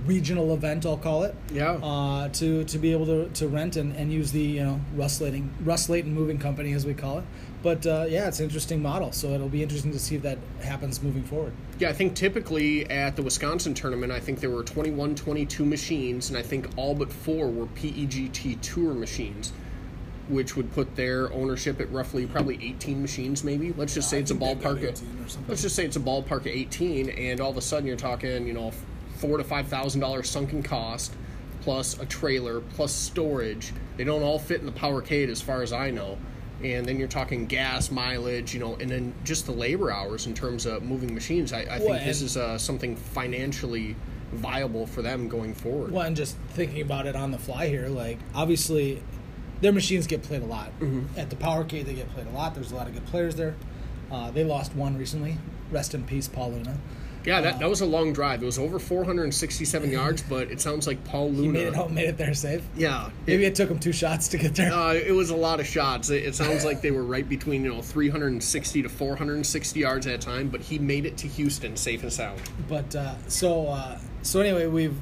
regional event, I'll call it. Yeah. Uh, to to be able to, to rent and, and use the you know Russ Layton Layton Moving Company as we call it. But uh, yeah, it's an interesting model. So it'll be interesting to see if that happens moving forward. Yeah, I think typically at the Wisconsin tournament, I think there were 21, 22 machines, and I think all but four were PEGT Tour machines, which would put their ownership at roughly probably 18 machines, maybe. Let's just say it's a ballpark. At, let's just say it's a ballpark of 18, and all of a sudden you're talking, you know, four to five thousand dollars sunken cost, plus a trailer, plus storage. They don't all fit in the Powercade, as far as I know. And then you're talking gas mileage, you know, and then just the labor hours in terms of moving machines. I, I think this is uh, something financially viable for them going forward. Well, and just thinking about it on the fly here, like obviously their machines get played a lot. At the Powercade, they get played a lot. There's a lot of good players there. Uh, they lost one recently. Rest in peace, Paul Luna. Yeah, that, that was a long drive. It was over 467 yards, but it sounds like Paul Luna. He made it home, made it there safe. Yeah, Maybe it took him two shots to get there. Uh, it was a lot of shots. It, it sounds like <laughs> they were right between you know 360 to 460 yards at a time, but he made it to Houston safe and sound. But uh, so uh, so anyway, we've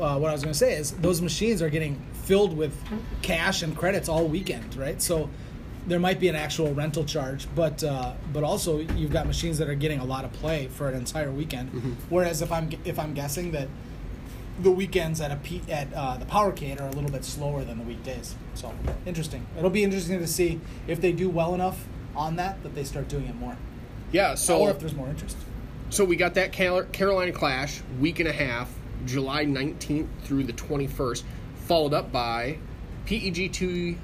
uh, what I was going to say is those machines are getting filled with cash and credits all weekend, right? So there might be an actual rental charge, but uh, but also you've got machines that are getting a lot of play for an entire weekend. Whereas if I'm if I'm guessing that the weekends at a P, at uh, the Powercade are a little bit slower than the weekdays. So interesting. It'll be interesting to see if they do well enough on that that they start doing it more, Yeah, so or if there's more interest. So we got that Carolina Clash week and a half, July 19th through the 21st, followed up by PEG2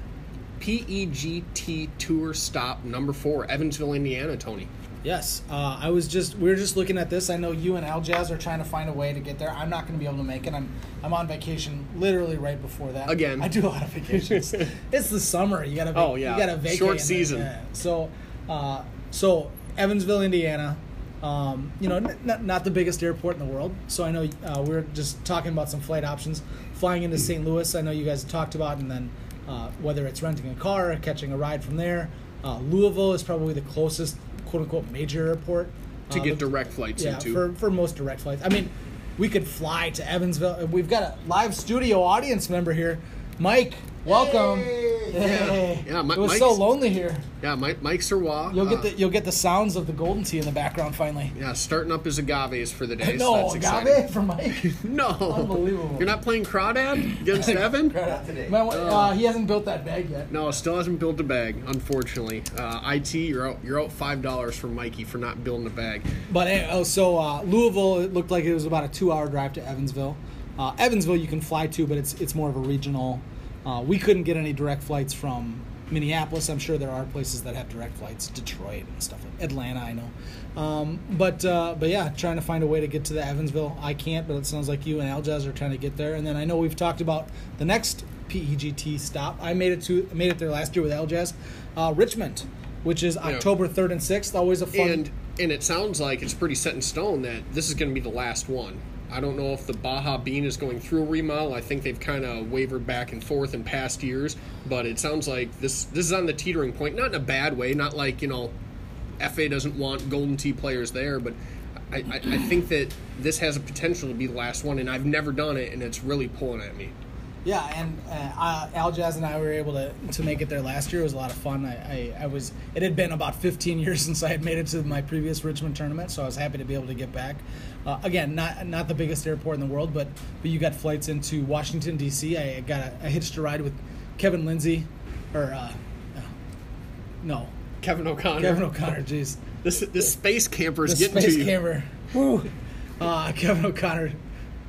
PEGT Tour Stop number four, Evansville, Indiana. Tony. Yes, uh, I was just we were just looking at this. I know you and Al Aljaz are trying to find a way to get there. I'm not going to be able to make it. I'm I'm on vacation literally right before that. Again. I do a lot of vacations. <laughs> it's the summer. You gotta. Oh, yeah. You gotta vacate. Short then- season. yeah. So, uh, so Evansville, Indiana. Um, you know, n- not, not the biggest airport in the world. So I know uh, we are just talking about some flight options. Flying into St. Louis, I know you guys talked about, and then uh, whether it's renting a car or catching a ride from there. Uh, Louisville is probably the closest "quote unquote" major airport To uh, get the- direct flights yeah, into. for for most direct flights. I mean, we could fly to Evansville. We've got a live studio audience member here, Mike. Welcome. Hey. Hey. Yeah, Mi- it was Mike's- so lonely here. Yeah, Mike, Mike Sirwa. You'll get uh, the you'll get the sounds of the Golden Tee in the background finally. Yeah, starting up his agaves for the day. so <laughs> no, that's exciting. <laughs> agave from Mike. <laughs> No. Unbelievable. You're not playing Crawdad against Evan? Not today. Man, uh, he hasn't built that bag yet. No, still hasn't built a bag, unfortunately. Uh, IT, you're out. You're out five dollars from Mikey for not building a bag. But eh, oh, so uh, Louisville, it looked like it was about a two-hour drive to Evansville. Uh, Evansville, you can fly to, but it's it's more of a regional. Uh, we couldn't get any direct flights from Minneapolis. I'm sure there are places that have direct flights, Detroit and stuff. like Atlanta, I know. Um, but uh, but yeah, trying to find a way to get to the Evansville. I can't, but it sounds like you and Aljaz are trying to get there. And then I know we've talked about the next PEGT stop. I made it to made it there last year with Aljaz, uh, Richmond, which is October third and sixth. Always a fun. And and it sounds like it's pretty set in stone that this is going to be the last one. I don't know if the Baja Bean is going through a remodel. I think they've kind of wavered back and forth in past years, but it sounds like this this is on the teetering point. Not in a bad way. Not like you know, FA doesn't want Golden Tee players there, but I, I, I think that this has a potential to be the last one. And I've never done it, and it's really pulling at me. Yeah, and uh, Aljaz and I were able to, to make it there last year. It was a lot of fun. I, I, I was it had been about 15 years <laughs> since I had made it to my previous Richmond tournament, so I was happy to be able to get back. Uh, again, not not the biggest airport in the world, but but you got flights into Washington D.C. I got a, I hitched a ride with Kevin Lindsay, or uh, uh, no Kevin O'Connor. Kevin O'Connor. Jeez, This this space camper is getting space to you. camera. Woo. Uh, Kevin O'Connor.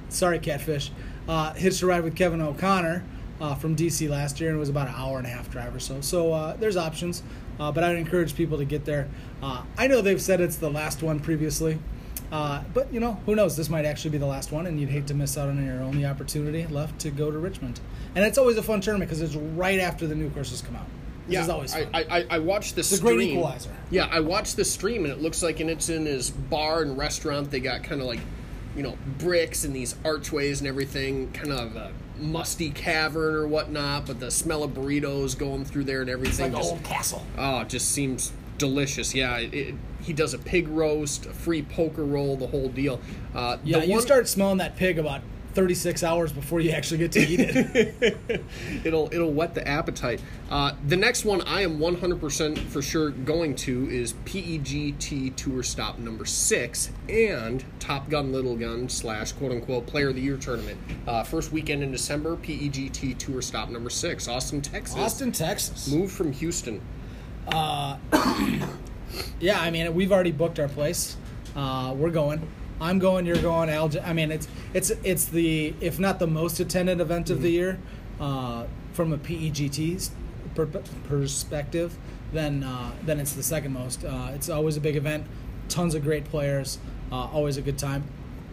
Sorry, catfish. Uh, hitched a ride with Kevin O'Connor uh, from DC last year, and it was about an hour and a half drive or so. So uh, there's options, uh, but I'd encourage people to get there. Uh, I know they've said it's the last one previously, uh, but you know who knows? This might actually be the last one, and you'd hate to miss out on your only opportunity left to go to Richmond. And it's always a fun tournament because it's right after the new courses come out. Which Yeah, is always I, fun. I, I- I watched the a stream. great equalizer. Yeah, I watched the stream and it looks like and it's in his bar and restaurant. They got kind of like, you know, bricks and these archways and everything, kind of a musty cavern or whatnot. But the smell of burritos going through there and it's everything like an just old castle. oh, it just seems delicious. Yeah, it, it, he does a pig roast, a free poker roll, the whole deal. Uh, Yeah, you one- start smelling that pig about 36 hours before you actually get to eat it. <laughs> it'll it'll whet the appetite. Uh, the next one I am 100% for sure going to is PEGT Tour Stop number six and Top Gun Little Gun slash quote unquote Player of the Year tournament. Uh, first weekend in December, PEGT Tour Stop number six, Austin, Texas. Austin, Texas. Moved from Houston. <coughs> Yeah, I mean, we've already booked our place. Uh, we're going. I'm going. You're going. Al. I mean, it's it's it's the if not the most attended event of the year uh, from a PEGT per- perspective, then uh, then it's the second most. Uh, it's always a big event. Tons of great players. Uh, always a good time.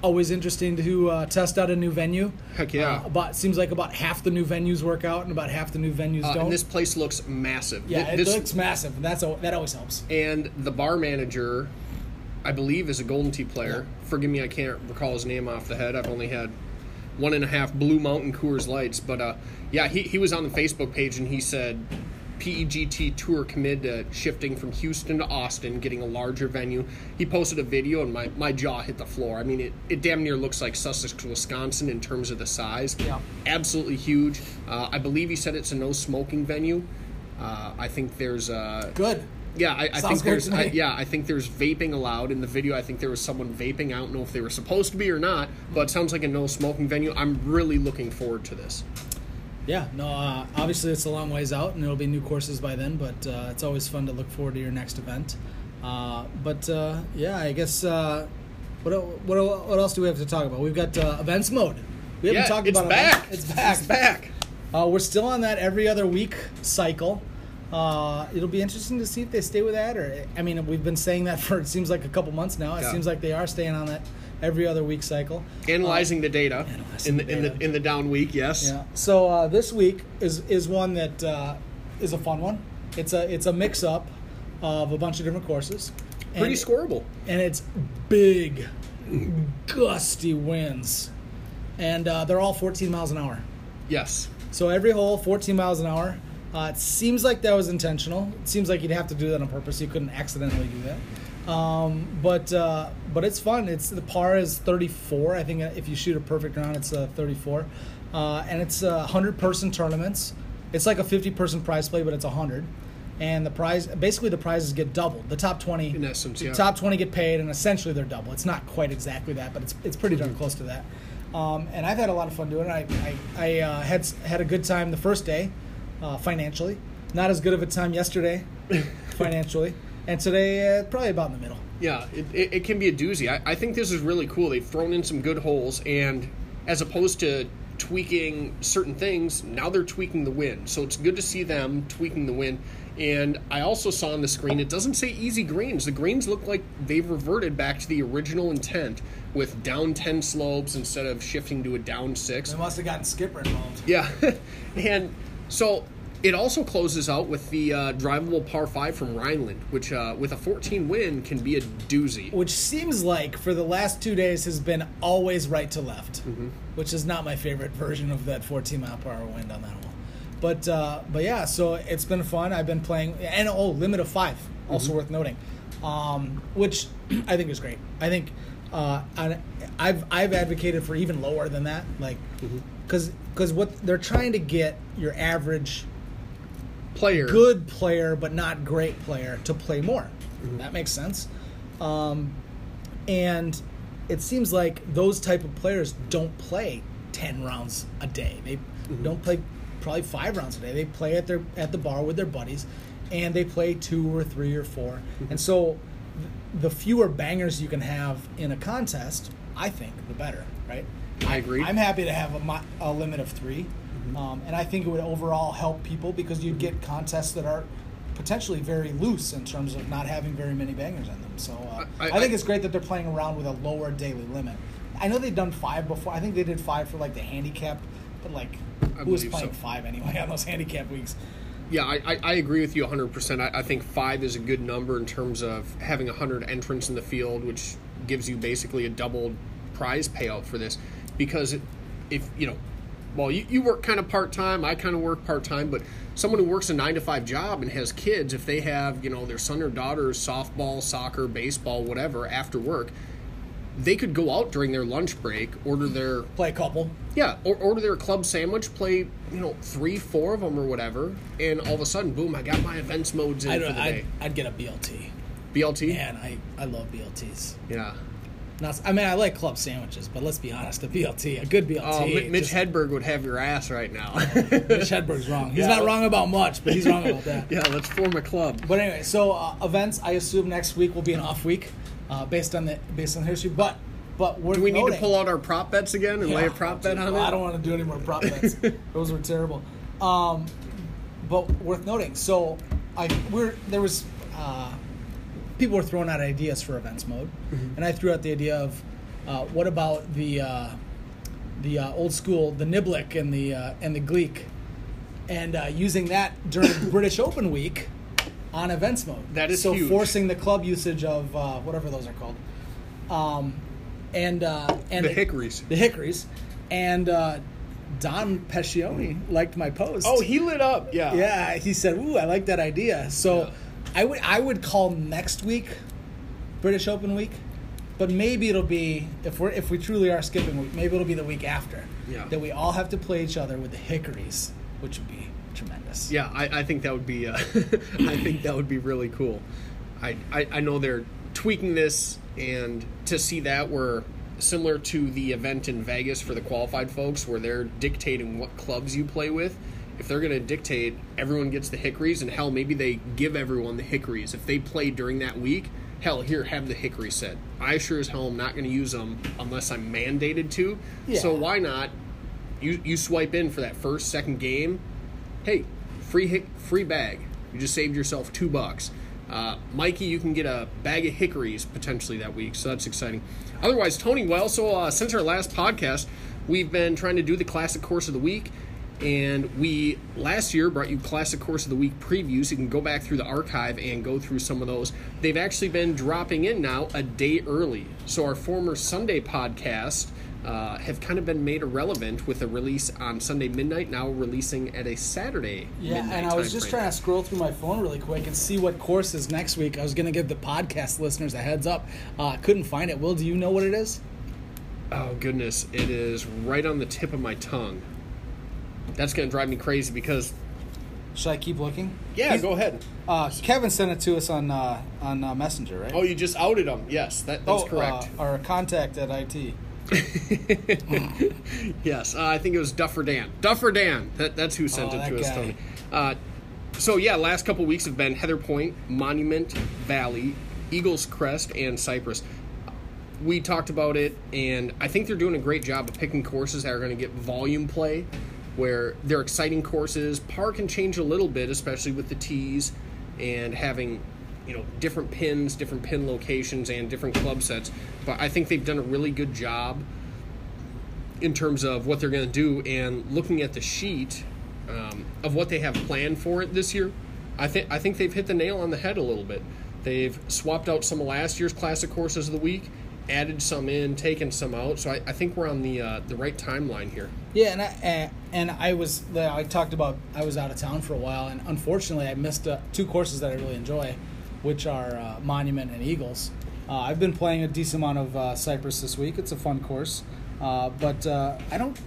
Always interesting to uh, test out a new venue. Heck yeah. Uh, about seems like about half the new venues work out and about half the new venues Uh, don't. and this place looks massive. yeah, Th- it this, looks massive. That's a, that always helps. and the bar manager, I believe, is a Golden Tee player. Forgive me, I can't recall his name off the head. I've only had one and a half Blue Mountain Coors Lights, but uh, yeah, he he was on the Facebook page and he said PEGT Tour committed to shifting from Houston to Austin, getting a larger venue. He posted a video and my, my jaw hit the floor. I mean, it, it damn near looks like Sussex, Wisconsin in terms of the size. Yeah. Absolutely huge. Uh, I believe he said it's a no smoking venue. Uh, I think there's uh, Good. Yeah, I, I think there's. I, yeah, I think there's vaping allowed in the video. I think there was someone vaping. I don't know if they were supposed to be or not, but it sounds like a no smoking venue. I'm really looking forward to this. Yeah, no, uh, obviously it's a long ways out, and there'll be new courses by then. But uh, it's always fun to look forward to your next event. Uh, but uh, yeah, I guess uh, what, what what else do we have to talk about? We've got uh, events mode. We haven't yeah, talked it's about back. Events. It's back. It's back. Uh, we're still on that every other week cycle. Uh, it'll be interesting to see if they stay with that, or I mean, we've been saying that <laughs> for it seems like a couple months now. It Yeah. seems like they are staying on that every other week cycle. Analyzing the data analyzing in the, the in the in the down week. Yes. Yeah. So uh, this week is is one that uh, is a fun one. It's a it's a mix up of a bunch of different courses. Pretty and, scoreable. and it's big, gusty winds, and uh, they're all 14 miles an hour. Yes. So every hole, 14 miles an hour. Uh, it seems like that was intentional. It seems like you'd have to do that on purpose. You couldn't accidentally do that. Um, but uh, but it's fun. It's the par is 34. I think if you shoot a perfect round, it's uh, 34. Uh, and it's uh, 100 person tournaments. It's like a 50 person prize play, but it's 100. And the prize, basically, the prizes get doubled. The top 20, In essence, yeah. top 20 get paid, and essentially they're double. It's not quite exactly that, but it's it's pretty darn close to that. Um, and I've had a lot of fun doing it. I I, I uh, had had a good time the first day, uh, financially. Not as good of a time yesterday, <laughs> financially, and today uh, probably about in the middle. Yeah, it, it, it can be a doozy. I, I think this is really cool. They've thrown in some good holes, and as opposed to tweaking certain things, now they're tweaking the wind. So it's good to see them tweaking the wind. And I also saw on the screen, it doesn't say easy greens. The greens look like they've reverted back to the original intent with down 10 slopes instead of shifting to a down 6. They must have gotten Skipper involved. Yeah, <laughs> and so it also closes out with the uh, drivable par five from Rhineland, which uh, with a 14 win can be a doozy. Which seems like for the last two days has been always right to left, which is not my favorite version of that 14 mile per hour wind on that hole. But uh, but yeah, so it's been fun. I've been playing, and oh, limit of five, also worth noting, um, which <clears throat> I think is great. I think uh, I, I've I've advocated for even lower than that, like because because what they're trying to get your average Player, good player but not great player to play more. Mm-hmm. That makes sense. Um, and it seems like those type of players don't play ten rounds a day. They mm-hmm. don't play probably five rounds a day. They play at their at the bar with their buddies, and they play two or three or 4 mm-hmm. And so, th- the fewer bangers you can have in a contest, I think, the better. Right? I agree. I'm happy to have a, a limit of 3 um, and I think it would overall help people because you'd get contests that are potentially very loose in terms of not having very many bangers in them. So uh, I- I, think I- it's great that they're playing around with a lower daily limit. I know they've done five before. I think they did five for like the handicap, but like I who was playing so. five anyway on those <laughs> handicap weeks? Yeah, I, I, I agree with you 100%. I, I think five is a good number in terms of having 100 entrants in the field, which gives you basically a double prize payout for this. Because if, you know, well, you, you work kind of part time, I kind of work part time, but someone who works a nine to five job and has kids, if they have, you know, their son or daughter's softball, soccer, baseball, whatever, after work, they could go out during their lunch break, order their Play a couple. yeah, or order their club sandwich, play you know three, four of them or whatever, and all of a sudden, boom! I got my events modes in I'd, for the I'd, day. I'd get a BLT. BLT, Man, I, I love BLTs. yeah. Not, I mean, I like club sandwiches, but let's be honest, a BLT, a good BLT. Oh, Mi- Mitch just- Hedberg would have your ass right now. <laughs> Mitch Hedberg's wrong. He's <laughs> Yeah. not wrong about much, but he's wrong about that. <laughs> yeah, let's form a club. But anyway, so uh, events. I assume next week will be an off week, uh, based on the based on the history. But but we're Do we need to pull out our prop bets again and lay a prop bet on it? I don't want to do any more prop bets. Those were terrible. Um, but worth noting. So I we're there was uh, people were throwing out ideas for events mode, Mm-hmm. and I threw out the idea of uh, what about the uh, the uh, old school the Niblick and the uh, and the Cleek, and uh, using that during <coughs> British Open week on events mode. That is so huge. forcing the club usage of uh, whatever those are called, um, and uh, and The Hickories. the Hickories, and uh, Don Pescioni liked my post. Oh, he lit up. Yeah. yeah, he said, "Ooh, I like that idea." So Yeah. I would I would call next week British Open week, but maybe it'll be if we're if we truly are skipping week, maybe it'll be the week after. Yeah. That we all have to play each other with the Hickories, which would be tremendous. Yeah, I, I think that would be. Uh, <laughs> I think that would be really cool. I, I I know they're tweaking this, and to see that we're similar to the event in Vegas for the qualified folks, where they're dictating what clubs you play with. If they're going to dictate, everyone gets the hickories, and hell, maybe they give everyone the hickories if they play during that week. Hell, here, have the hickory set. I sure as hell am not going to use them unless I'm mandated to. Yeah. So why not? You you swipe in for that first second game. Hey, free hick, free bag. You just saved yourself two bucks. Uh, Mikey, you can get a bag of hickories potentially that week, so that's exciting. Otherwise, Tony, well, so uh, since our last podcast, we've been trying to do the classic course of the week, and we last year brought you classic course of the week previews. You can go back through the archive and go through some of those. They've actually been dropping in now a day early, so our former Sunday podcast. Uh, have kind of been made irrelevant with a release on Sunday midnight, now releasing at a Saturday. Yeah, midnight and I was just frame. trying to scroll through my phone really quick and see what course is next week. I was going to give the podcast listeners a heads up. Uh, couldn't find it. Will, do you know what it is? Oh goodness, it is right on the tip of my tongue. That's gonna drive me crazy because Should I keep looking? yeah, He's- go ahead. Uh, Kevin sent it to us on uh, on uh, Messenger, right? Oh, you just outed him. Yes, that, that's Oh, correct. Uh, our contact at IT. <laughs> yes, uh, I think it was Duffer Dan. Duffer Dan. That, that's who sent Oh, it to us. Tony. Uh, so yeah, last couple weeks have been Heather Point, Monument Valley, Eagles Crest, and Cypress. We talked about it, and I think they're doing a great job of picking courses that are going to get volume play, where they're exciting courses. Par can change a little bit, especially with the tees and having you know different pins, different pin locations, and different club sets. But I think they've done a really good job in terms of what they're going to do and looking at the sheet um, of what they have planned for it this year. I think I think they've hit the nail on the head a little bit. They've swapped out some of last year's classic courses of the week, added some in, taken some out. So I, I think we're on the uh, the right timeline here. Yeah, and I, and- I was I talked about I was out of town for a while, and unfortunately I missed uh, two courses that I really enjoy, which are uh, Monument and Eagles. Uh, I've been playing a decent amount of uh, Cypress this week. It's a fun course, uh, but uh, I don't.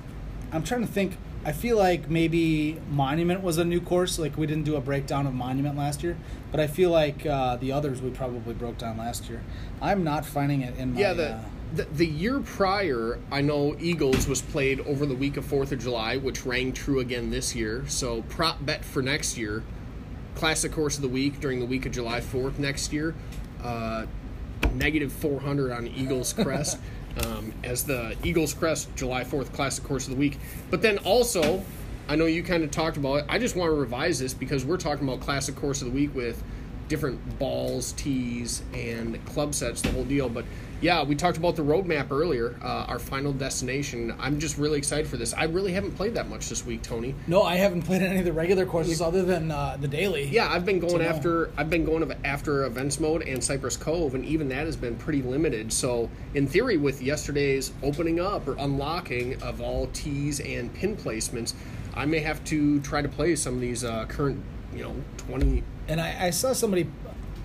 I'm trying to think. I feel like maybe Monument was a new course. Like we didn't do a breakdown of Monument last year, but I feel like uh, the others we probably broke down last year. I'm not finding it in my. Yeah, the, uh, the the year prior, I know Eagles was played over the week of Fourth of July, which rang true again this year. So prop bet for next year, classic course of the week during the week of July Fourth next year, uh, negative four hundred on Eagles <laughs> Crest. Um, as the Eagles Crest July 4th Classic Course of the Week. But then also, I know you kind of talked about it. I just want to revise this because we're talking about Classic Course of the Week with different balls, tees, and club sets, the whole deal. But yeah, we talked about the roadmap earlier, uh, our final destination. I'm just really excited for this. I really haven't played that much this week, Tony. no, I haven't played any of the regular courses other than uh, the daily. Yeah, I've been going after I've been going after events mode and Cypress Cove, and even that has been pretty limited. So, in theory, with yesterday's opening up or unlocking of all tees and pin placements, I may have to try to play some of these uh, current, you know, twenty. And I, I saw somebody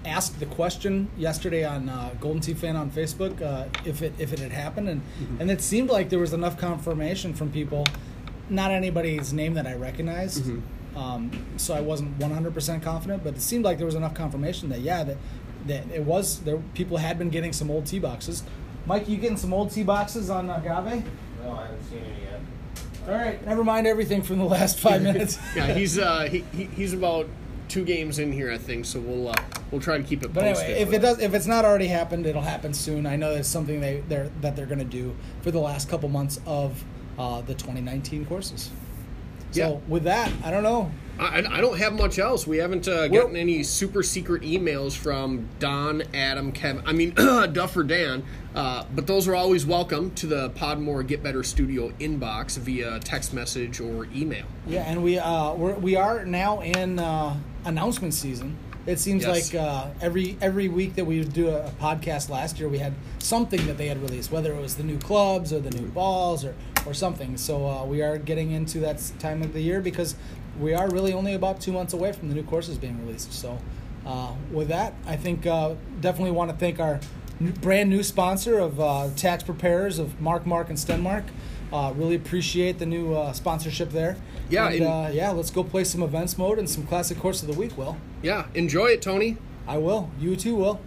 ask the question yesterday on uh, Golden Tee Fan on Facebook uh, if it if it had happened, and Mm-hmm. and it seemed like there was enough confirmation from people, not anybody's name that I recognized. Mm-hmm. Um, so I wasn't 100% confident, but it seemed like there was enough confirmation that yeah that that it was there. People had been getting some old tee boxes. Mike, you getting some old tee boxes on Agave? No, I haven't seen any yet. All right, never mind everything from the last five <laughs> minutes. Yeah, he's uh, he, he, he's about two games in here, I think. So we'll uh, we'll try to keep it But posted. anyway, if it does, if it's not already happened, it'll happen soon. I know it's something they they're, that they're going to do for the last couple months of uh, the 2019 courses. So Yeah. with that, I don't know. I, I don't have much else. We haven't uh, gotten any super secret emails from Don, Adam, Kevin. I mean, <coughs> Duffer Dan. Uh, but those are always welcome to the Podmore Get Better Studio inbox via text message or email. Yeah, and we uh, we're, we are now in uh, announcement season. It seems Yes. like uh, every every week that we would do a, a podcast last year, we had something that they had released, whether it was the new clubs or the new balls or or something. So uh, we are getting into that time of the year because we are really only about two months away from the new courses being released. So uh, with that, I think uh, definitely want to thank our New, brand new sponsor of uh, tax preparers of Mark, Mark, and Stenmark. Uh, really appreciate the new uh, sponsorship there. Yeah, and, uh, yeah. Let's go play some events mode and some classic course of the week. Will Yeah, enjoy it, Tony. I will. You too will.